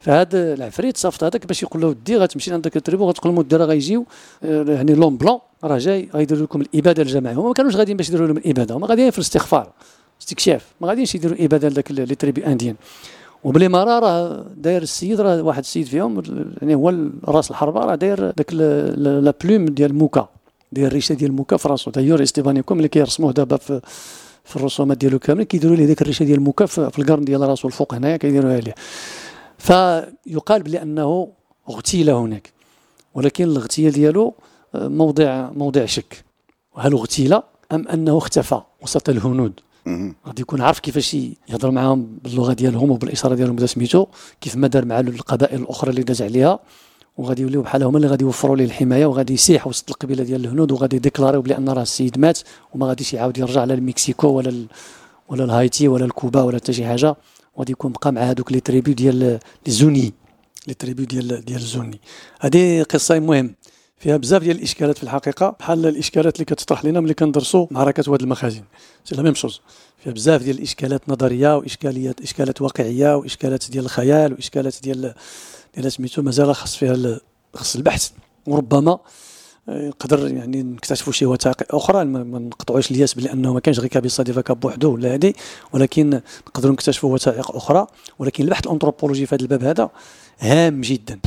[SPEAKER 3] فهذا العفريت صافط هذاك باش يقول له ودي غتمشي عند داك ال tribu غتقول لهم الدراري غيجيو آه، يعني لون بلون راه جاي غيديروا لكم الإبادة الجماعيه هما ما كانوش غاديين باش يديروا لهم الإبادة هما غاديين في الاستغفار. استكشاف ما غاديين يديروا إبادة لذاك les tribus indiennes وبلي مرة راه داير السيد راه واحد السيد فيهم يعني هو راس الحربة راه داير داك la plume ديال موكا داير الريشة ديال موكا في راسو d'ailleurs استيفانيكو اللي كيرسموه دابا في في الرسومات ديالو كامل كيديروا ليه ديك الريشة ديال موكا في القرن ديال راسو الفوق هنايا كيديروها ليه. فيقال بانه اغتيل هناك ولكن الاغتيال ديالو آه، موضع موضع شك. هل اغتيل أم أنه اختفى وسط الهنود؟ غادي يكون عارف كيفاش يهضر معاهم باللغة ديالهم وبالإشارة ديالهم بدا سميتو كيف ما دار مع القبائل الأخرى اللي داز عليها. وغادي يوليو بحال هما اللي غادي يوفروا ليه الحماية وغادي يسيح وسط القبيلة ديال الهنود وغادي يديكلاريو بان راه السيد مات وما غاديش يعاود يرجع لا لمكسيكو ولا ال... ولا الهايتي ولا الكوبا ولا حتى شي حاجة. وغادي يكون بقى مع هذوك les tribus ديال الزوني les tribus ديال ديال الزوني هذه قصة مهم. فيها بزاف ديال الإشكالات في الحقيقة بحال الإشكالات اللي كتطرح لنا ملي كندرسوا معركة واد المخازن. c'est la même chose. فيها بزاف ديال الإشكالات نظرية وإشكاليات إشكالات واقعية وإشكالات ديال الخيال وإشكالات ديال ديال سميتو مازال خاص فيها خاص البحث. وربما نقدر آه، يعني نكتشفوا شي وثائق أخرى. ما نقطعوش الياس بانه ما كانش غير كابيزا دي فاكا بوحدو ولا هذه ولكن نقدروا نكتشفوا وثائق أخرى. ولكن البحث الأنثروبولوجي في هذا الباب هذا هام جدا.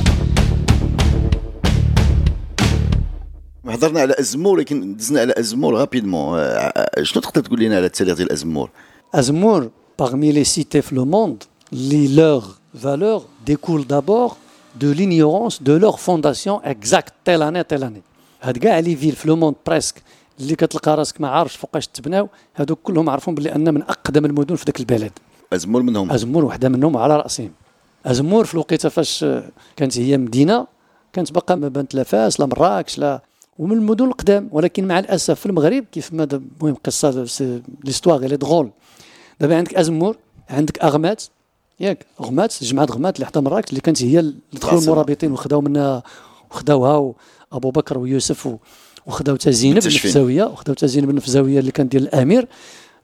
[SPEAKER 2] هضرنا على أزمور لكن دزنا على أزمور rapidement آه، شنو تقدر تقول لنا على التاريخ ديال أزمور؟
[SPEAKER 3] أزمور parmi les cités في le monde leur valeur découle d'abord de l'ignorance de leur fondation exacte telle année telle année. هاد كاع les villes في le monde presque اللي كتلقى راسك ما عارفش فوقاش تبناو هادوك كلهم عارفون بلي ان من اقدم المدن في ذاك البلد
[SPEAKER 2] أزمور منهم؟
[SPEAKER 3] أزمور وحده منهم على راسهم أزمور في الوقيتة فاش كانت هي مدينة كانت باقا ما بنت لا فاس لا مراكش لا ومن المدن القدام ولكن مع الأسف في المغرب كيف ما المهم قصة ليستواغ اللي دغول. دابا عندك أزمور عندك أغمات ياك غمات جماعة غمات اللي حتى مراكش اللي كانت هي اللي دخلوا المرابطين وخداو منها وخداوها أبو بكر ويوسف وخداو حتى زينب النفزاويه وخداو حتى زينب النفزاويه اللي كانت ديال الأمير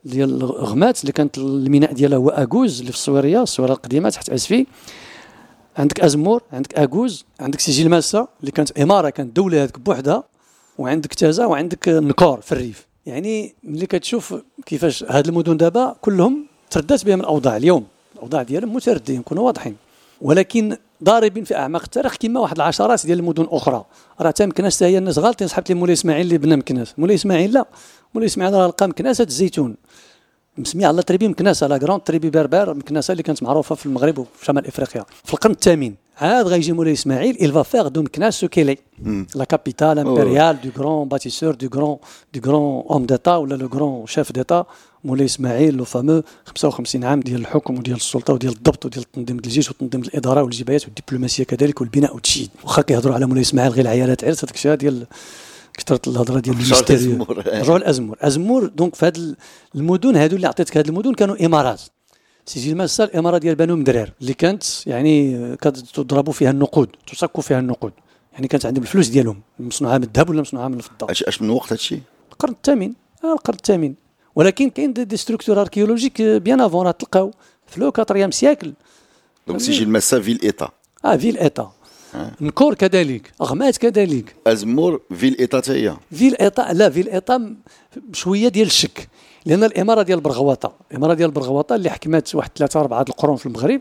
[SPEAKER 3] ديال غمات اللي كانت الميناء ديالها هو اكوز اللي في الصويريه الصويريه القديمة تحت اسفي عندك أزمور عندك اكوز عندك سجلماسة اللي كانت اماره كانت دولة هذيك بوحدها. وعندك تازا وعندك نكور في الريف. يعني ملي كتشوف كيفاش هاد المدن دابا كلهم تردات بهم الأوضاع اليوم. الأوضاع ديالهم متردين نكونوا واضحين. ولكن ضاربين في أعماق التاريخ كما واحد العشرات ديال المدن أخرى. راه حتى مكناس هي الناس غالطين. صحبت لي مولاي إسماعيل اللي بنى مكناس. مولاي إسماعيل لا. مولاي إسماعيل راه لقى مكناسة الزيتون. مسمية على tribu مكناسة la grande tribu berbère مكناسة اللي كانت معروفة في المغرب وفي شمال إفريقيا. في القرن الثامن. عاد غيجي مولاي إسماعيل il va faire de Meknès ce qu'elle est. La capitale impériale du grand bâtisseur du grand du grand homme d'état ولا le grand chef d'état مولاي اسماعيل le fameux 55 عام ديال الحكم وديال السلطة وديال الضبط وديال تنظيم الجيش وتنظيم الإدارة والجبايات والدبلوماسية كذلك والبناء والتشييد. واخا كيهضروا على مولاي إسماعيل غير العيالات عرس هذاك الشيء ديال كثرت الهضرة ديال
[SPEAKER 2] الميستيريو.
[SPEAKER 3] رجعوا الازمور أزمور. donc في هذه المدن هذو اللي عطيتك هذه المدن كانوا إمارات. سجلماسة الاماره ديال بنو مدرار اللي كانت يعني كتضربوا فيها النقود تصكوا فيها النقود. يعني كانت عندهم الفلوس ديالهم مصنوعة من الذهب ولا مصنوعة من الفضة.
[SPEAKER 2] اش من وقت هادشي؟
[SPEAKER 3] القرن الثامن. آه القرن الثامن. ولكن كاين des, des structures archéologiques bien avant راه تلقاو في le 4
[SPEAKER 2] siècle. donc سجلماسة ville état
[SPEAKER 3] آه ville état نكور كذلك غمات كذلك.
[SPEAKER 2] أزمور ville état حتى هي
[SPEAKER 3] ville état لا ville état شوية ديال الشك. لأن الإمارة ديال برغواطه الإمارة ديال برغواطه اللي حكمت واحد ثلاثة أربعة القرون في المغرب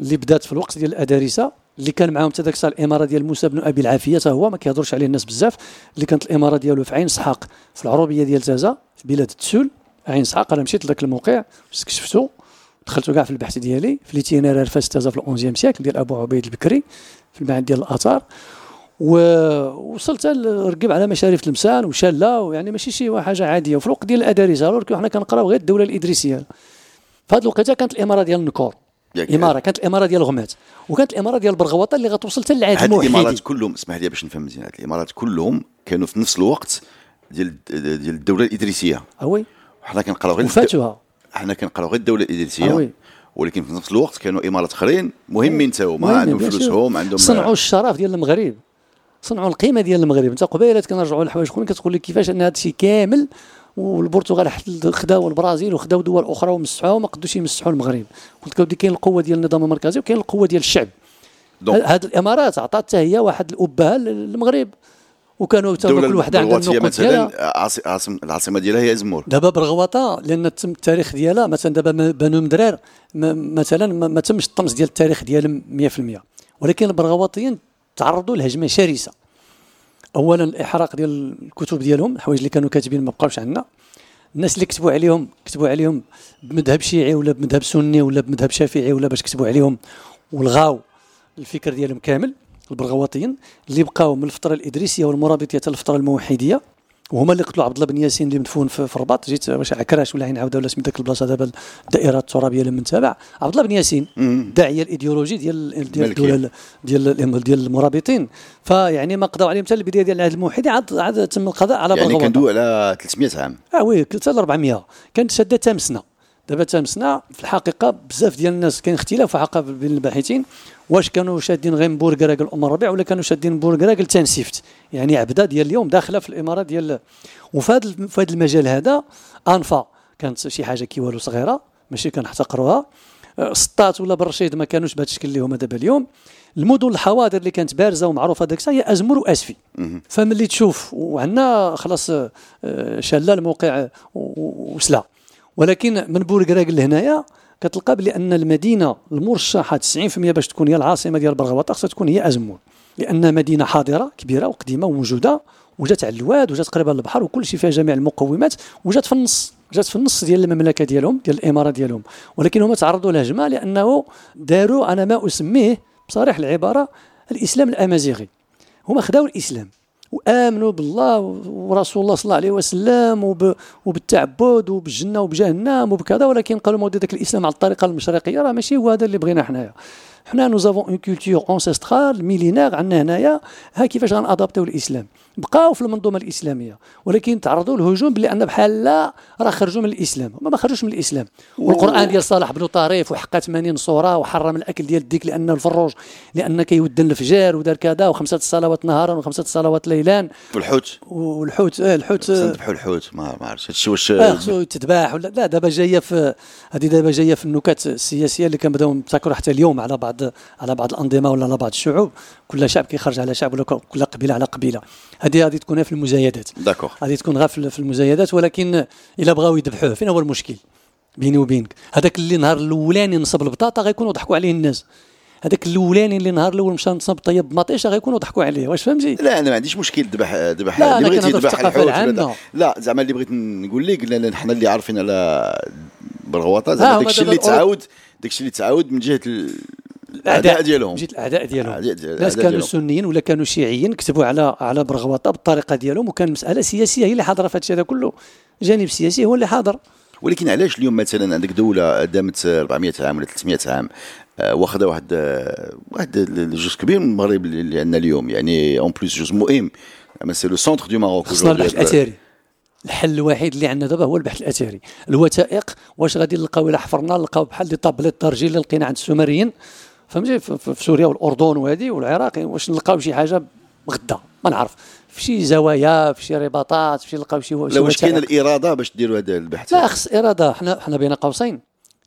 [SPEAKER 3] اللي بدات في الوقت ديال الأدارسة اللي كان معاهم حتى ذاك الإمارة ديال موسى بن أبي العافية حتى هو ما كيهضرش عليه الناس بزاف اللي كانت الإمارة ديالو في عين إسحاق في العروبية ديال تازا في بلاد التسول عين إسحاق. أنا مشيت لذاك الموقع استكشفتو دخلت كاع في البحث ديالي في l'itinéraire فاس تازا في ال onzième siècle ديال أبو عبيد البكري في المعهد ديال الآثار. ووصلت ركب على مشارف تلمسان وشاله ويعني ماشي شي حاجة عادية. وفي الوقت ديال الادارسه alors حنا كنقراو غير الدولة الإدريسية. في هذه الوقيته كانت الإمارة ديال النكور. إمارة كانت الإمارة ديال غمات. وكانت الإمارة ديال برغوطة اللي غتوصل حتى للعهد
[SPEAKER 2] الموحدي هاد الإمارات كلهم اسمح لي باش نفهم مزيان. هاد الإمارات كلهم كانوا في نفس الوقت ديال ديال الدولة الإدريسية.
[SPEAKER 3] وي.
[SPEAKER 2] حنا كنقراو غير
[SPEAKER 3] وفاتوها.
[SPEAKER 2] حنا كنقراو غير الدولة الإدريسية. ولكن في نفس الوقت كانوا إمارات آخرين مهمين حتى هما عندهم فلوسهم عندهم
[SPEAKER 3] صنعوا الشرف ديال المغرب. صنعوا القيمة ديال المغرب. انت قبيلة كنرجعوا للحوايج. اخرين كتقول لك كيفاش أن هذا الشيء كامل والبرتغال خداو البرازيل وخداو دول أخرى ومسحوها وما قدوش يمسحوا المغرب. قلت لك كاين القوة ديال النظام المركزي وكاين القوة ديال الشعب. هذه الإمارات عطات حتى هي واحد الأبهة للمغرب. وكانوا كل وحده عندها
[SPEAKER 2] النقط مثلا عاصم العاصمة ديالها هي إزمور.
[SPEAKER 3] دابا برغواطه لأن تم التاريخ ديالها مثلا دابا بنو مدرار مثلا ما تمش الطمس ديال التاريخ ديالهم 100% ولكن البرغواطيين تعرضوا لهجمة شرسة. اولا الإحراق ديال الكتب ديالهم الحوايج اللي كانوا كاتبين ما بقاوش عندنا. الناس اللي كتبوا عليهم كتبوا عليهم بمذهب شيعي ولا بمذهب سني ولا بمذهب شافعي ولا باش كتبوا عليهم والغاو الفكر ديالهم كامل البرغواطيين اللي بقاو من الفترة الإدريسية والمرابطية حتى الفترة الموحدية. وهما اللي قتلوا عبد الله بن ياسين اللي مدفون في, في الرباط جيت واش عكراش ولا عين عاوده ولا سميت ذاك البلاصة دابا الدائرة الترابية اللي من تابع. عبد الله بن ياسين الداعيه الايديولوجي ديال ديال الدولة ديال ديال المرابطين. فيعني ما قضاو عليهم حتى البدايه ديال العهد الموحدي عاد عاد تم القضاء على
[SPEAKER 2] يعني كندوي على 300 عام.
[SPEAKER 3] آه oui حتى ل 400 كانت شادة تامسنا دابا تامسنا في الحقيقة بزاف ديال الناس كاين اختلاف حقيقه بين الباحثين واش كانوا شادين غير بوركراك الام الربيع ولا كانوا شادين بوركراك التنسيفت يعني عبدة ديال اليوم داخلة في الإمارات ديال وفي هذا في هذا المجال هذا أنفا كانت شي حاجة كي والو صغيرة ماشي كنحتقروها. سطات ولا برشيد ما كانوش بهذا الشكل اللي هما دابا اليوم. المدن الحواضر اللي كانت بارزة ومعروفة داك هي أزمور وأسفي. فملي تشوف وعندنا خلاص آه، شاله الموقع وسلا. ولكن من بوركراك لهنايا كتلقى بلي أن المدينة المرشحة 90% باش تكون هي العاصمة ديال برغوات خصها تكون هي أزمون. لأن مدينة حاضرة كبيرة وقديمة وموجودة وجات على الواد وجات قريبة للبحر وكل شيء فيها جميع المقومات وجات في النص جات في النص ديال المملكة ديالهم ديال الاماره ديالهم. ولكن هما تعرضوا لهجمة لأنه داروا أنا ما أسميه بصريح العبارة الإسلام الأمازيغي. هما خداو الإسلام. وآمنوا بالله ورسول الله صلى الله عليه وسلم وب... وبالتعبد وبالجنة وبجهنم وبكذا ولكن قالوا مودي ذاك الإسلام على الطريقة المشرقية راه ماشي هو هذا اللي بغينا حنايا. حنا nous avons une culture ancestrale millénaire عندنا هنايا ها كيفاش غن adapt يو الاسلام بقاو في المنظومه الاسلاميه ولكن تعرضوا للهجوم بان بحال لا راه خرجوا من الاسلام هما ما خرجوش من الاسلام والقران ديال صالح بن طريف وحقق 80 سوره وحرم الاكل ديال الديك لأنه الفروج لأن كيودن الفجر ودار كذا وخمسه الصلوات نهارا وخمسه الصلوات ليلا
[SPEAKER 2] والحوت
[SPEAKER 3] والحوت آه الحوت
[SPEAKER 2] تذبحوا الحوت ما عرفتش هادشي واش
[SPEAKER 3] خصو يتذبح ولا لا دابا جاية في هذه دابا جاية في النكات السياسيه اللي كنبداو نبتكروا حتى اليوم على بعض على بعض الأنظمة ولا على بعض الشعوب. كل شعب كيخرج على شعب ولا كل قبيلة على قبيلة. هذه هذه تكون في المزايدات.
[SPEAKER 2] d'accord
[SPEAKER 3] هذه تكون غير في المزايدات ولكن إلا بغاو يذبحوه فين هو المشكل؟ بيني وبينك. هذاك اللي نهار الأولاني نصب البطاطا غيكونوا ضحكوا عليه الناس. هذاك الأولاني اللي نهار الأول مشى نصب طيب مطيشه غيكونوا ضحكوا عليه. واش فهمتي؟
[SPEAKER 2] لا أنا ما عنديش مشكل ذبح ذبح
[SPEAKER 3] لا اللي بغيت يذبح الحوت
[SPEAKER 2] لا. زعما اللي بغيت نقول لك لأن حنا اللي عارفين على برغواطه زعما داك الشيء اللي تعاود داك الشيء اللي تعاود من جهة الأعداء ديالهم.
[SPEAKER 3] جيت الأعداء ديالهم. ناس كانوا سنيين ولا كانوا شيعيين كتبوا على على برغواطه بالطريقة ديالهم وكان مسألة سياسية هي اللي حاضرة في هذا هذا كله. جانب سياسي هو اللي حاضر.
[SPEAKER 2] ولكن علاش اليوم مثلا عندك دولة دامت 400 عام ولا 300 عام آه، واخذه واحد آه، واحد الجزء كبير من المغرب اللي عندنا اليوم يعني en plus جزء مهم. c'est le centre du Maroc
[SPEAKER 3] خصنا البحث الأثري. الحل الوحيد اللي عندنا دابا هو البحث الأثري. الوثائق واش غادي نلقاو إلا حفرنا نلقاو بحال des tablettes d'argile اللي لقينا عند السومريين. فهمتي؟ في سوريا والأردن وهذه والعراق واش نلقاو شي حاجة غدا ما نعرف. في شي زوايا في شي رباطات في شي نلقاو شي
[SPEAKER 2] لا واش كاين الإرادة باش ديروا هذا البحث؟
[SPEAKER 3] لا خص إرادة. حنا حنا بين قوسين.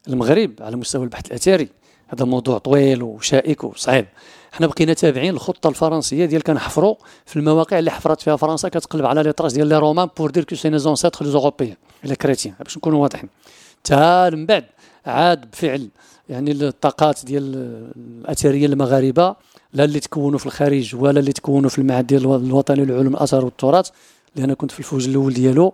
[SPEAKER 3] المغرب على مستوى البحث الأثري. هذا موضوع طويل وشائك وصعيب. حنا بقينا تابعين الخطه الفرنسية ديال كنحفروا في المواقع اللي حفرت فيها فرنسا كتقلب على les traces ديال les Romains pour dire que c'est nos ancêtres les Européens les chrétiens باش نكونوا واضحين. تا من بعد عاد بفعل يعني الطاقات ديال الأثرية المغاربة لا اللي تكونوا في الخارج ولا اللي تكونوا في المعهد ديال الوطني للعلوم الآثار والتراث اللي أنا كنت في الفوج الأول ديالو.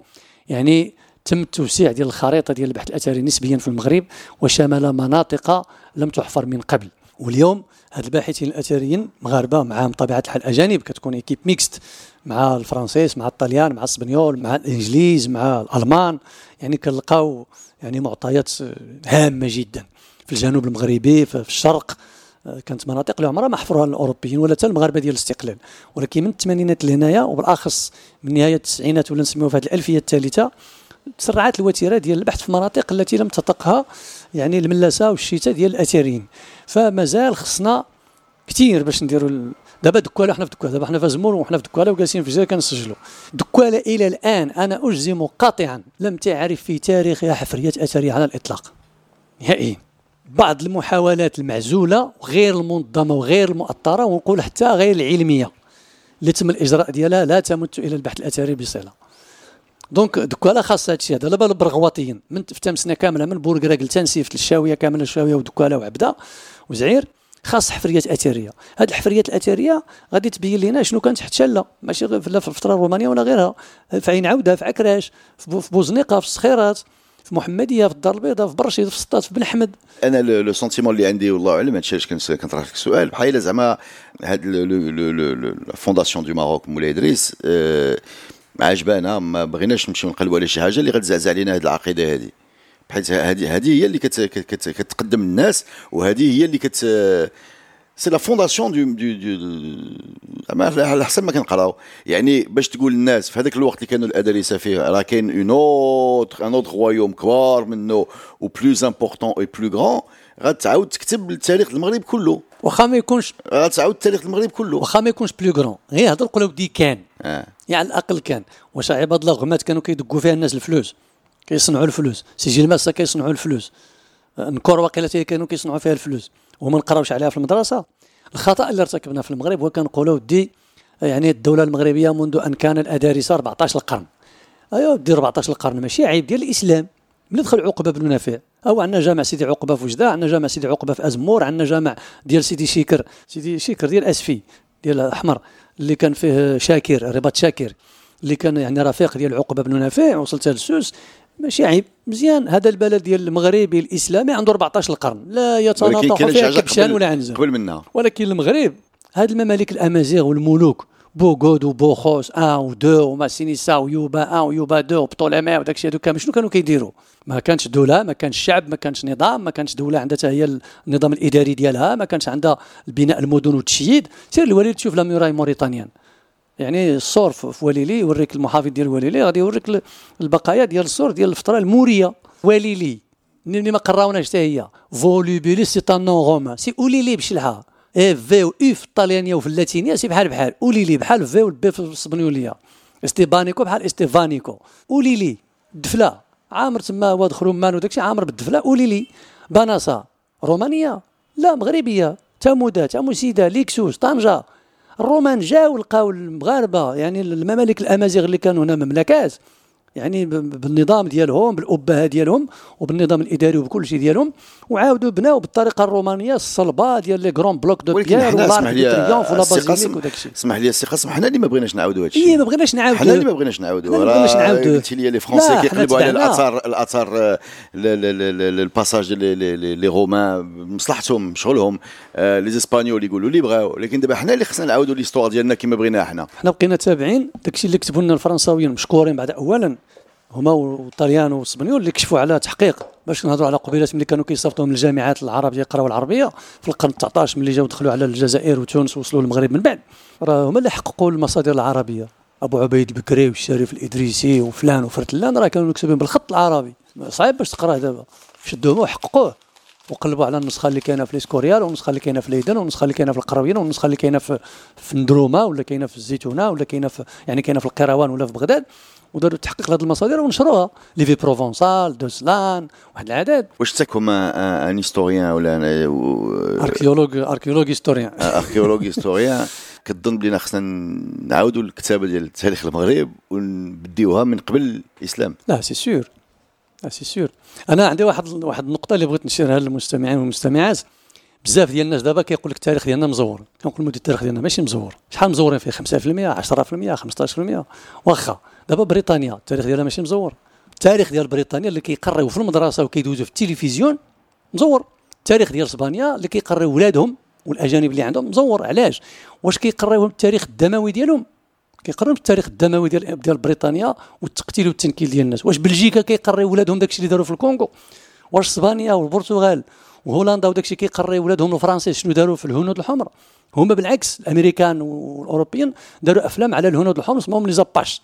[SPEAKER 3] يعني تم التوسيع ديال الخريطة ديال البحث الأثري نسبيا في المغرب وشمل مناطق لم تحفر من قبل. واليوم هاد الباحثين الأثريين مغاربة معاهم طبيعة الحال اجانب كتكون équipe mixte مع الفرنسيس مع الطليان مع الإسبانيول مع الإنجليز مع الألمان. يعني كنلقاو يعني معطيات هامة جدا. في الجنوب المغربي في الشرق كانت مناطق اللي عمرها ما حفروها الاوروبيين ولا حتى المغاربة ديال الاستقلال. ولكن من الثمانينات لهنايا وبالأخص من نهاية التسعينات ولا نسميوها في هذه الألفية الثالثة تسرعت الوتيرة ديال البحث في المناطق التي لم تطقها يعني الملاسة والشتاء ديال الاثريين فمازال خصنا كثير باش نديروا دابا دكوالة حنا في دكوالة دابا حنا في زمور وحنا في دكوالة وجالسين في الجزائر كنسجلوا. دكوالة إلى الآن أنا أجزم قاطعا لم تعرف في تاريخها حفريات أثرية على الإطلاق. نهائيا. بعض المحاولات المعزولة وغير المنظمة وغير المؤطرة ونقول حتى غير العلمية اللي تم الإجراء ديالها لا تمت إلى البحث الأثري بصلة. donc دكالة خاص هادشي هذا دابا البرغواطيين من في تمسنا كاملة من بوركراك لتنسيف للشاوية كاملة الشاوية ودكالة وعبدة وزعير خاص حفريات أثرية. هذه الحفريات الأثرية غادي تبين لنا شنو كانت تحتل ماشي غير في الفترة الرومانية ولا غيرها. في عين عودة في عكراش في بوزنيقة في الصخيرات. في محمديه في الدار البيضاء في برشيد في سطات في بن حمد.
[SPEAKER 2] أنا le sentiment اللي عندي والله اعلم هادشي علاش كنطرح لك السؤال بحال زعما هاد fondation du Maroc مولاي إدريس أه عجبانا. ما بغيناش نمشيو نقلبوا على شي حاجة اللي غتزعزع علينا هذه العقيدة هذه بحيث هذه هي اللي كت كت كتقدم الناس وهذه هي اللي كت c'est la fondation du du du على حسب ما كنقراو. يعني باش تقول للناس في هذاك الوقت اللي كانوا الادارسه فيه راه كاين un autre un autre royaume كبار منه و plus important et plus grand غتعاود تكتب التاريخ المغرب كله.
[SPEAKER 3] واخا ما يكونش
[SPEAKER 2] غتعاود تاريخ المغرب كله.
[SPEAKER 3] واخا ما يكونش بلو غران غير هضر قول ودي كان. آه. يعني على الأقل كان. واش عباد الله غمات كانوا كيدقوا فيها الناس الفلوس. كيصنعوا الفلوس. سيجي الماسه كيصنعوا الفلوس. نكور واقيلا كانوا كيصنعوا فيها الفلوس. وما نقراوش عليها في المدرسة. الخطأ اللي ارتكبنا في المغرب هو كنقولوا ودي يعني الدولة المغربية منذ أن كان الأدارسة 14 القرن. ايوا دي 14 القرن ماشي عيب. ديال الإسلام من دخل عقبة بن نافع أو عندنا جامع سيدي عقبة في وجده عندنا جامع سيدي عقبة في أزمور عندنا جامع ديال سيدي شيكر سيدي شيكر ديال أسفي ديال الأحمر اللي كان فيه شاكر رباط شاكر اللي كان يعني رفيق ديال عقبة بن نافع وصلت للسوس ماشي عيب. مزيان. هذا البلد ديال المغربي الإسلامي عنده 14 القرن. لا يتناطح فيها كبشان ولا عنزة.
[SPEAKER 2] قبل منها.
[SPEAKER 3] ولكن المغرب هاد الممالك الأمازيغ والملوك بوغود وبوخوس un و deux وماسينيسا ويوبا un ويوبا deux وبطولمي وداك الشيء هذوك شنو كانوا كيديروا؟ ما كانش دولة ما كانش شعب ما كانش نظام ما كانش دولة عندها هي النظام الإداري ديالها ما كانش عندها البناء المدن والتشييد. سير الوليد تشوف لا موراي موريتانيان. يعني الصور في وليلي يوريك المحافظ ديال وليلي غادي يوريك البقايا ديال الصور ديال الفترة المورية. وليلي ملي ما قراوناش حتى هي. فولوبيلي سي ان نون رومان سي اوليلي بشلها اي في و اي في الطاليانيه وفي اللاتينيه سي بحال بحال اوليلي بحال في والبي في الاسبانيوليه استيبانيكو بحال استيفانيكو اوليلي دفله عامر تما واد خرومان وداكشي عامر بالدفله اوليلي بناصه رومانيه لا مغربيه تامودا تاموسيدا ليكسوس طنجه الرومان جاوا لقاو المغاربة يعني الممالك الأمازيغ اللي كانوا هنا مملكات. يعني بالنظام ديالهم بالأبهة ديالهم وبالنظام الإداري وبكل شيء ديالهم وعاودوا بناو بالطريقة الرومانية الصلبة ديال les grands blocs de pierre
[SPEAKER 2] و la triomphe و la basilique وداك الشيء. اسمح لي السي قاسم حنا اللي ما بغيناش نعاودوا هذا الشيء.
[SPEAKER 3] اي ما بغيناش نعاودوا
[SPEAKER 2] حنا اللي ما بغيناش نعاودوا
[SPEAKER 3] ما بغيناش نعاودوا
[SPEAKER 2] قلت les les Français كيقلبوا على الآثار الآثار ال passage les Romains مصلحتهم شغلهم les Espagnols يقولوا اللي بغاو. لكن دابا حنا اللي خصنا نعاودوا l'histoire ديالنا كما بغيناها حنا.
[SPEAKER 3] حنا بقينا تابعين. داكشي اللي كتبوا لنا الفرنساويين مشكورين بعد اولا هما والطليان والاسبانيول اللي كشفوا على تحقيق باش نهضروا على قبيلات ملي كانوا كيصيفطوا من الجامعات العربية يقراوا العربية في القرن 19 ملي جاو دخلوا على الجزائر وتونس وصلوا للمغرب من بعد. راه هما اللي حققوا المصادر العربية. أبو عبيد بكري والشريف الإدريسي وفلان وفرتلان راه كانوا مكتوبين بالخط العربي. صعيب باش تقراه دابا. شدوه وحققوه. وقلبوا على النسخة اللي كاينة في الإسكوريال والنسخة اللي كاينة في ليدن والنسخة اللي كاينة في القرويين والنسخة اللي كاينة في في ندروما ولا كاينة في الزيتونة ولا كاينة في يعني كاينة في القيروان ولا في بغداد. وداروا تحقيق لهذه المصادر ونشروها. ليفي بروفونسال دوسلان واحد العدد.
[SPEAKER 2] واش en tant qu'historien ولا
[SPEAKER 3] archéologue archéologue historien.
[SPEAKER 2] archéologue historien. كتظن بلينا خصنا نعاودوا الكتابه ديال تاريخ المغرب ونبديوها من قبل الإسلام.
[SPEAKER 3] لا c'est sûr لا c'est sûr أنا عندي واحد واحد النقطة اللي بغيت نشيرها للمستمعين والمستمعات. بزاف ديال الناس دابا كيقول لك التاريخ ديالنا مزور. كنقول لهم التاريخ ديالنا ماشي مزور. شحال مزورين فيه؟ 5% 10% 15% واخا. دابا بريطانيا التاريخ ديالها ماشي مزور. التاريخ ديال بريطانيا اللي كيقراو في المدرسة وكيدوزوا في التلفزيون مزور. التاريخ ديال إسبانيا اللي كيقراو ولادهم والأجانب اللي عندهم مزور. علاش؟ واش كيقراو التاريخ الدموي ديالهم؟ كيقراو التاريخ الدموي ديال ديال بريطانيا والتقتيل والتنكيل ديال الناس. واش بلجيكا كيقراو ولادهم داكشي اللي داروا في الكونغو؟ واش إسبانيا والبرتغال وهولندا وداكشي كيقراو ولادهم الفرنسي شنو داروا في الهنود الحمر؟ هما بالعكس الأمريكان والأوروبيين داروا أفلام على الهنود الحمر اسمهم les Apaches.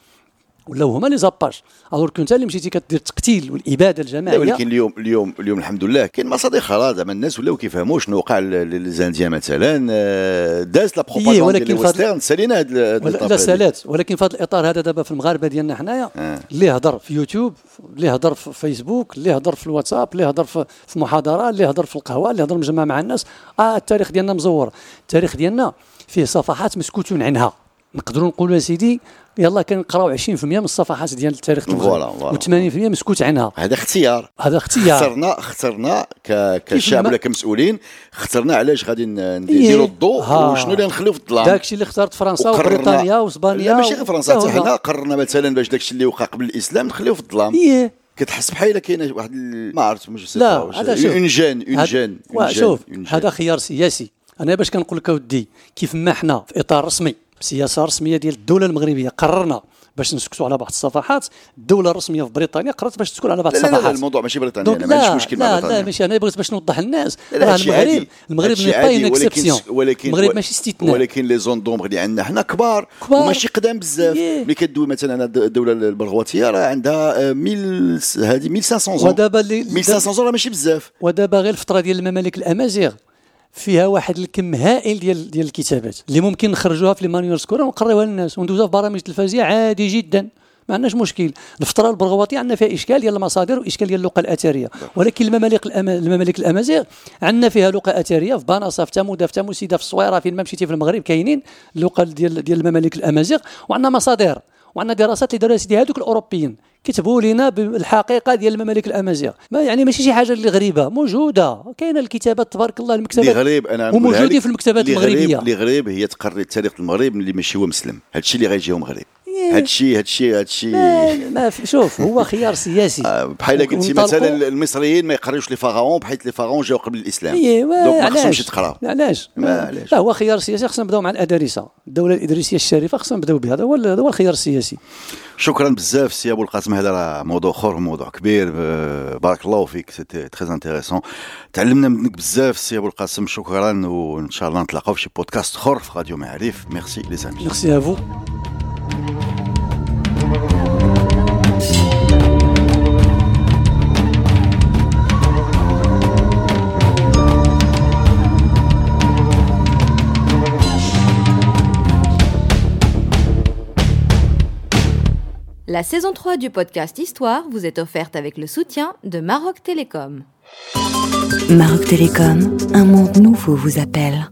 [SPEAKER 3] ولاو هما les Apaches. Alors كنت اللي مشيتي كدير التقتيل والإبادة الجماعية.
[SPEAKER 2] ولكن اليوم اليوم اليوم الحمد لله كاين مصادر خلاص زعما الناس ولاو كيفهموا شنو وقع ل les Indiens مثلا آه، داز la propagande ديال ال western سالينا هذا
[SPEAKER 3] لا سالات. ولكن في هذا الإطار هذا دابا في المغاربة ديالنا حنايا آه. اللي هضر في يوتيوب اللي هضر في فيسبوك اللي هضر في الواتساب اللي هضر في محاضرة اللي هضر في القهوة اللي هضر مجمع مع الناس. آه التاريخ ديالنا مزور. التاريخ ديالنا فيه صفحات مسكوت عنها. نقدروا نقولوا سيدي يلا كنقراو 20% من الصفحات ديال التاريخ المغربي و80% مسكوت عنها.
[SPEAKER 2] هذا اختيار.
[SPEAKER 3] هذا اختيار.
[SPEAKER 2] اخترنا اخترنا كشعب ولا كمسؤولين اخترنا علاش غادي نديروا الضوء؟ وشنو اللي نخليو في الظلام؟
[SPEAKER 3] داكشي اللي اختارت فرنسا وبريطانيا وإسبانيا
[SPEAKER 2] لا ماشي غير فرنسا حتى حنا قررنا مثلا باش داكشي اللي وقع قبل الإسلام نخليوه في الظلام.
[SPEAKER 3] إيه.
[SPEAKER 2] كتحس بحال كاينة واحد ما عرفت مش
[SPEAKER 3] لا هذا شوف.
[SPEAKER 2] une gêne une gêne
[SPEAKER 3] شوف هذا خيار سياسي. أنا باش كنقول لك أودي كيف ما حنا في إطار رسمي سياسة رسمية ديال الدولة المغربية. قررنا باش نسكتوا على بعض الصفحات. الدولة الرسمية في بريطانيا قررت باش تسكت على بعض الصفحات
[SPEAKER 2] لا لا, لا الموضوع ماشي بريطانيا أنا ما عنديش مشكل
[SPEAKER 3] مع
[SPEAKER 2] بريطانيا
[SPEAKER 3] لا ماشي أنا بغيت باش نوضح للناس. راه المغرب المغرب n'est pas une
[SPEAKER 2] exception
[SPEAKER 3] المغرب ماشي استثناء.
[SPEAKER 2] ولكن les zones d'ombre اللي عندنا حنا كبار, كبار. وماشي قدام بزاف. ملي كدوي مثلا الدولة البرغواتيه راه عندها 1000 هذه 1500 zones.
[SPEAKER 3] ودابا
[SPEAKER 2] 1500 zones راه ماشي بزاف.
[SPEAKER 3] ودابا غير الفترة ديال الممالك الأمازيغ. فيها واحد الكم هائل ديال ديال الكتابات اللي ممكن نخرجوها في les écoles ونقريوها للناس وندوزوها في برامج تلفزيونيه عادي جدا. ما عندناش مشكل. الفترة البرغواتيه عندنا فيها إشكال ديال المصادر وإشكال ديال اللغة الأثرية. ولكن الممالك الأما... الممالك الأمازيغ عندنا فيها لغه أثرية في بناصه في تموده في تموسيده في الصويره فين ما مشيتي في المغرب كاينين اللغة ديال ديال الممالك الأمازيغ وعندنا مصادر. وعندنا دراسات اللي دارها سيدي هذوك الأوروبيين كتبوا لنا بالحقيقة ديال الممالك الأمازيغ. ما يعني ماشي شي حاجة اللي غريبة موجودة. كاينة الكتابات تبارك الله المكتبات.
[SPEAKER 2] اللي غريب أنا
[SPEAKER 3] وموجودين في المكتبات المغربية.
[SPEAKER 2] اللي غريب هي تقري التاريخ المغرب اللي ماشي هو مسلم. هادشي اللي غيجيهم مغرب. هادشي هادشي هادشي
[SPEAKER 3] ما, ما شوف هو خيار سياسي.
[SPEAKER 2] آه بحال قلتي مثلا المصريين ما يقريوش les pharaons بحيث les pharaons جاو قبل الإسلام.
[SPEAKER 3] ايوا
[SPEAKER 2] donc ما خصهمش يتقراو
[SPEAKER 3] علاش؟ لا هو خيار سياسي خصنا نبداو مع الادارسه الدولة الإدريسية الشريفة خصنا نبداو بها هذا هو هذا هو الخيار السياسي.
[SPEAKER 2] شكرا بزاف سي أبو القاسم. هذا راه موضوع أخر موضوع كبير. بارك الله فيك c'était très intéressant تعلمنا منك بزاف سي أبو القاسم. شكرا وإن شاء الله نتلاقاو في شي بودكاست أخر في راديو معارف. merci les amis
[SPEAKER 3] merci à vous
[SPEAKER 1] La saison 3 du podcast Histoire vous est offerte avec le soutien de Maroc Télécom.
[SPEAKER 4] Maroc Télécom, un monde nouveau vous appelle.